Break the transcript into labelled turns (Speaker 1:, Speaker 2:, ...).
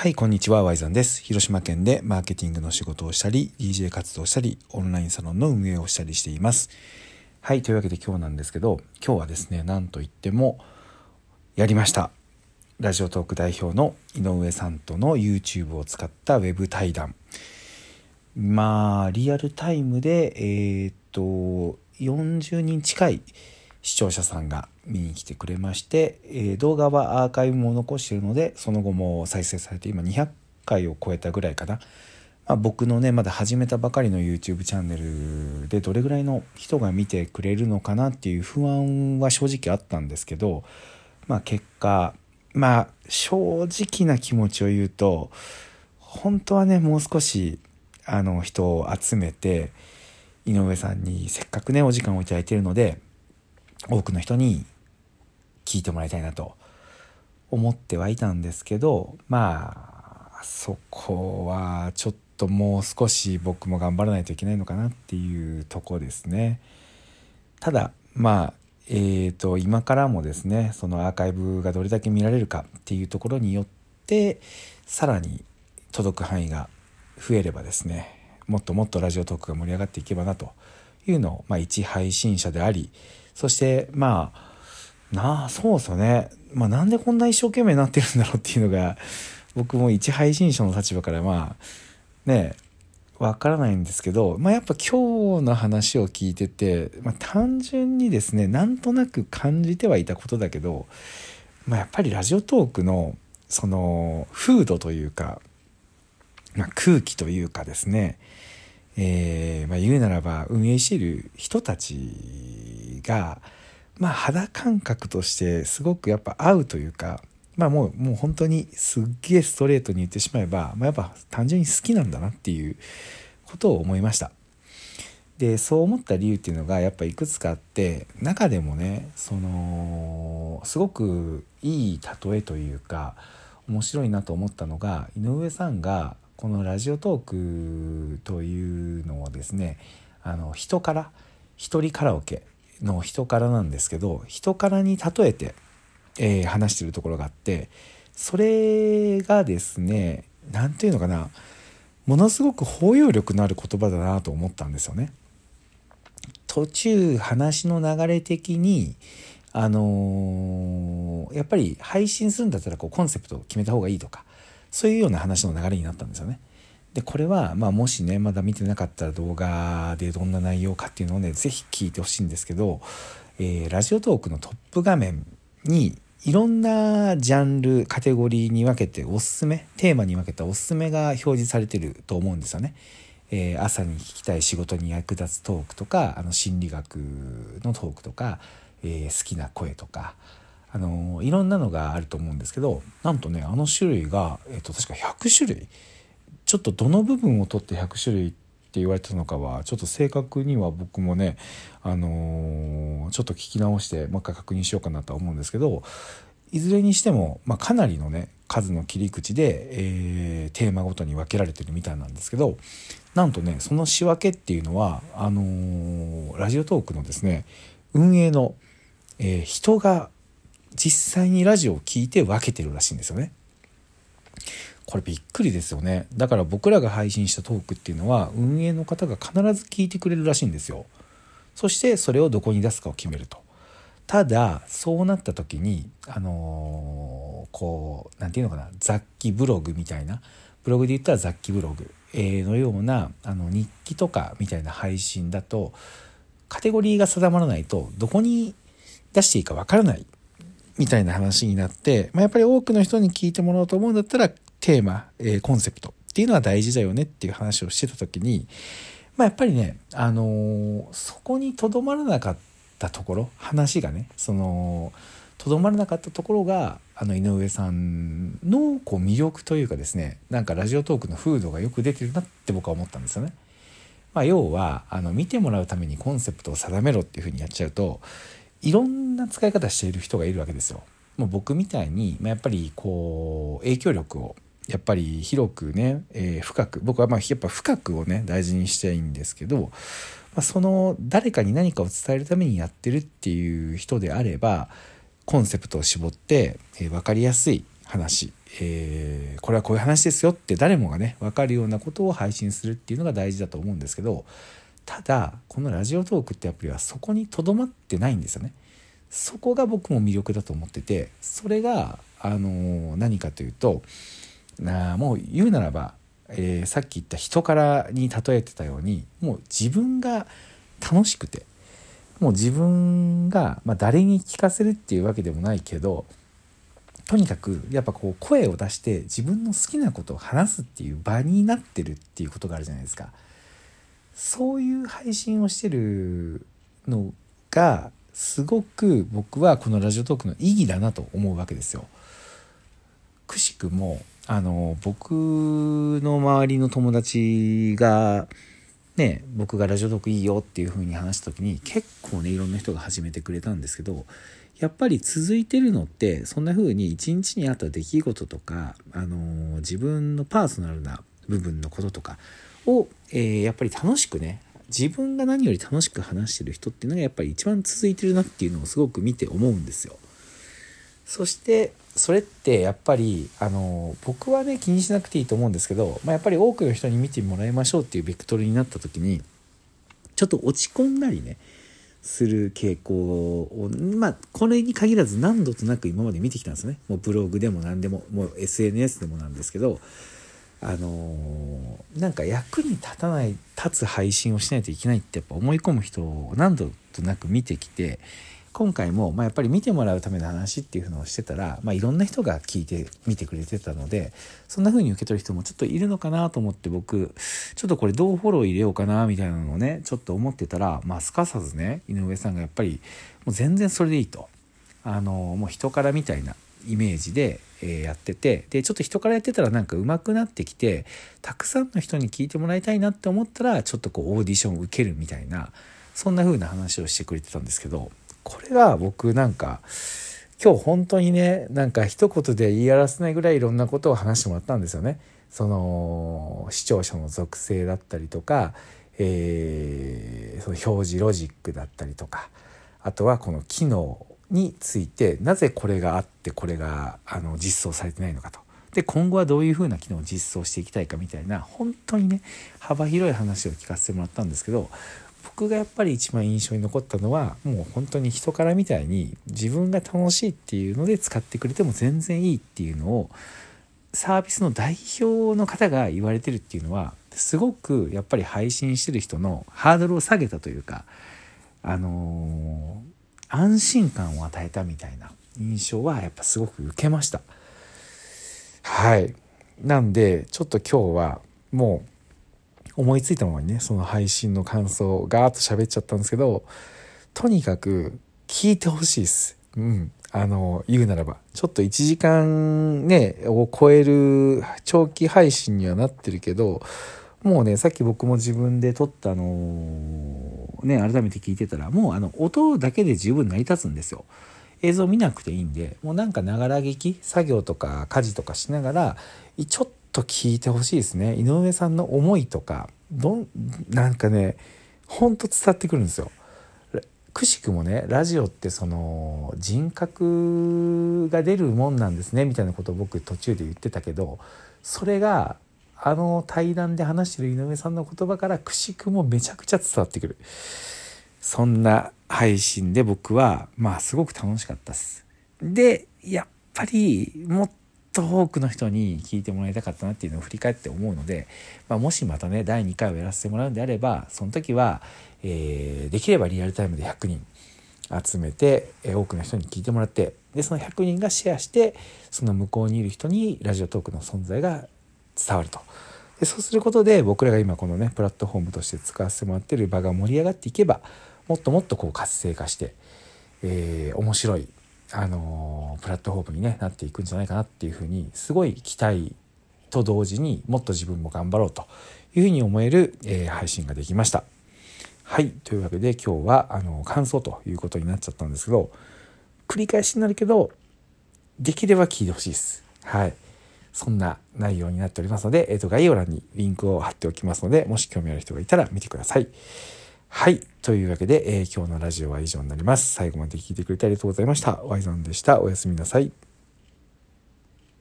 Speaker 1: はい、こんにちは、ワイザンです。広島県でマーケティングの仕事をしたり、DJ 活動したり、オンラインサロンの運営をしたりしています。はい、というわけで今日なんですけど、今日はですね、なんといっても、やりました。ラジオトーク代表の井上さんとの YouTube を使ったウェブ対談。まあ、リアルタイムで、えーっと、40人近い視聴者さんが見に来てくれまして、えー動画はアーカイブも残しているのでその後も再生されて今200回を超えたぐらいかな、まあ、僕のねまだ始めたばかりの YouTube チャンネルでどれぐらいの人が見てくれるのかなっていう不安は正直あったんですけど、まあ、結果まあ正直な気持ちを言うと本当はねもう少しあの人を集めて井上さんにせっかくねお時間をいいているので多くの人に聞いてもらいたいなと思ってはいたんですけどまあそこはちょっともう少し僕も頑張らないといけないのかなっていうとこですね。ただまあえー、と今からもですねそのアーカイブがどれだけ見られるかっていうところによってさらに届く範囲が増えればですねもっともっとラジオトークが盛り上がっていけばなというのを、まあ、一配信者でありそしてまあなあそうですよね、まあ、なんでこんな一生懸命になってるんだろうっていうのが僕も一配信者の立場からまあねわからないんですけど、まあ、やっぱ今日の話を聞いてて、まあ、単純にですねなんとなく感じてはいたことだけど、まあ、やっぱりラジオトークのその風土というか、まあ、空気というかですねえーまあ、言うならば運営している人たちが、まあ、肌感覚としてすごくやっぱ合うというか、まあ、もうもう本当にすっげえストレートに言ってしまえば、まあ、やっぱ単純に好きなんだなっていうことを思いました。でそう思った理由っていうのがやっぱいくつかあって中でもねそのすごくいい例えというか面白いなと思ったのが井上さんがこのラジオトークというのをですねあの人から一人カラオケの人からなんですけど人からに例えて、えー話してるところがあってそれがですね何て言うのかなものすごく包容力のある言葉だなと思ったんですよね。途中話の流れ的にあのーやっぱり配信するんだったらこうコンセプトを決めた方がいいとかそういうような話の流れになったんですよね。でこれは、まあ、もしねまだ見てなかったら動画でどんな内容かっていうのをね是非聞いてほしいんですけど、えーラジオトークのトップ画面にいろんなジャンルカテゴリーに分けておすすめテーマに分けたおすすめが表示されてると思うんですよね。えー朝に聞きたい仕事に役立つトークとかあの心理学のトークとか、えー好きな声とか、あのーいろんなのがあると思うんですけどなんとねあの種類が、えー、と確か100種類ちょっとどの部分を取って100種類って言われたのかはちょっと正確には僕もね、あのーちょっと聞き直してもう一回確認しようかなとは思うんですけどいずれにしても、まあ、かなりのね数の切り口で、えーテーマごとに分けられてるみたいなんですけどなんとねその仕分けっていうのはあのーラジオトークのですね運営の、えー人が実際にラジオを聞いて分けてるらしいんですよね。これびっくりですよね。だから僕らが配信したトークっていうのは運営の方が必ず聞いてくれるらしいんですよ。そしてそれをどこに出すかを決めると。ただそうなった時にあのーこうなんていうのかな雑記ブログみたいなブログで言ったら雑記ブログ、えのようなあの日記とかみたいな配信だとカテゴリーが定まらないとどこに出していいかわからないみたいな話になって、まあ、やっぱり多くの人に聞いてもらおうと思うんだったらテーマ、えーコンセプトっていうのは大事だよねっていう話をしてた時に、まあ、やっぱりね、あのーそこにとどまらなかったところ話がねそのとどまらなかったところがあの井上さんのこう魅力というかですねなんかラジオトークの風土がよく出てるなって僕は思ったんですよね。まあ、要はあの見てもらうためにコンセプトを定めろっていうふうにやっちゃうといろんな使い方している人がいるわけですよ。もう僕みたいに、まあ、やっぱりこう影響力をやっぱり広くね、えー深く僕はまあやっぱ深くをね大事にしたいんですけど、まあ、その誰かに何かを伝えるためにやってるっていう人であればコンセプトを絞って、えー分かりやすい話、えー、これはこういう話ですよって誰もがね分かるようなことを配信するっていうのが大事だと思うんですけどただこのラジオトークってアプリはそこにとどまってないんですよね。そこが僕も魅力だと思っててそれが、あの何かというとなもう言うならば、えー、さっき言った人からに例えてたようにもう自分が楽しくてもう自分が、まあ、誰に聞かせるっていうわけでもないけどとにかくやっぱこう声を出して自分の好きなことを話すっていう場になってるっていうことがあるじゃないですか。そういう配信をしてるのがすごく僕はこのラジオトークの意義だなと思うわけですよ。くしくもあの僕の周りの友達がね僕がラジオトークいいよっていう風に話した時に結構ねいろんな人が始めてくれたんですけどやっぱり続いてるのってそんな風に一日にあった出来事とか、あの自分のパーソナルな部分のこととかを、えー、やっぱり楽しくね自分が何より楽しく話してる人っていうのがやっぱり一番続いてるなっていうのをすごく見て思うんですよ。そしてそれってやっぱりあの僕はね気にしなくていいと思うんですけど、まあ、やっぱり多くの人に見てもらいましょうっていうベクトルになった時にちょっと落ち込んだりねする傾向をまあこれに限らず何度となく今まで見てきたんですね。もうブログでも何でももう SNS でもなんですけどあのー、なんか役に立たない立つ配信をしないといけないってやっぱ思い込む人を何度となく見てきて今回も、まあ、やっぱり見てもらうための話っていうのをしてたら、まあ、いろんな人が聞いて見てくれてたのでそんな風に受け取る人もちょっといるのかなと思って僕ちょっとこれどうフォロー入れようかなみたいなのをねちょっと思ってたら、まあ、すかさずね井上さんがやっぱりもう全然それでいいと。あのもう人からみたいなイメージで、えやっててでちょっと人からやってたらなんか上手くなってきてたくさんの人に聞いてもらいたいなって思ったらちょっとこうオーディションを受けるみたいなそんな風な話をしてくれてたんですけどこれが僕なんか今日本当にねなんか一言で言い表せないぐらいいろんなことを話してもらったんですよね。その視聴者の属性だったりとか、えー、その表示ロジックだったりとかあとはこの機能についてなぜこれがあってこれがあの実装されてないのかと。で今後はどういうふうな機能を実装していきたいかみたいな本当にね幅広い話を聞かせてもらったんですけど僕がやっぱり一番印象に残ったのはもう本当に人からみたいに自分が楽しいっていうので使ってくれても全然いいっていうのをサービスの代表の方が言われてるっていうのはすごくやっぱり配信してる人のハードルを下げたというかあのー安心感を与えたみたいな印象はやっぱすごく受けました。はい。なんでちょっと今日はもう思いついたままにねその配信の感想をガーッと喋っちゃったんですけどとにかく聞いてほしいですうんあの言うならばちょっと1時間ねを超える長期配信にはなってるけどもうねさっき僕も自分で撮ったのね改めて聞いてたらもうあの音だけで十分成り立つんですよ。映像見なくていいんでもうなんかながら聞き作業とか家事とかしながらちょっと聞いてほしいですね。井上さんの思いとかどんなんかねほんと伝わってくるんですよ。くしくもねラジオってその人格が出るもんなんですねみたいなことを僕途中で言ってたけどそれがあの対談で話してる井上さんの言葉からくしくもめちゃくちゃ伝わってくる。そんな配信で僕はまあすごく楽しかったです。でやっぱりもっと多くの人に聞いてもらいたかったなっていうのを振り返って思うので、まあ、もしまたね第2回をやらせてもらうんであればその時は、えー、できればリアルタイムで100人集めて、えー、多くの人に聞いてもらってでその100人がシェアしてその向こうにいる人にラジオトークの存在が伝わると。でそうすることで僕らが今このねプラットフォームとして使わせてもらってる場が盛り上がっていけばもっともっとこう活性化して、えー、面白い、あの、プラットフォームに、ね、なっていくんじゃないかなっていうふうにすごい期待と同時にもっと自分も頑張ろうというふうに思える、えー、配信ができました。はいというわけで今日はあの感想ということになっちゃったんですけど繰り返しになるけどできれば聞いてほしいです。はいそんな内容になっておりますので、えっ、ー、と、概要欄にリンクを貼っておきますので、もし興味ある人がいたら見てください。はい。というわけで、えー、今日のラジオは以上になります。最後まで聞いてくれてありがとうございました。ワイゾンでした。おやすみなさい。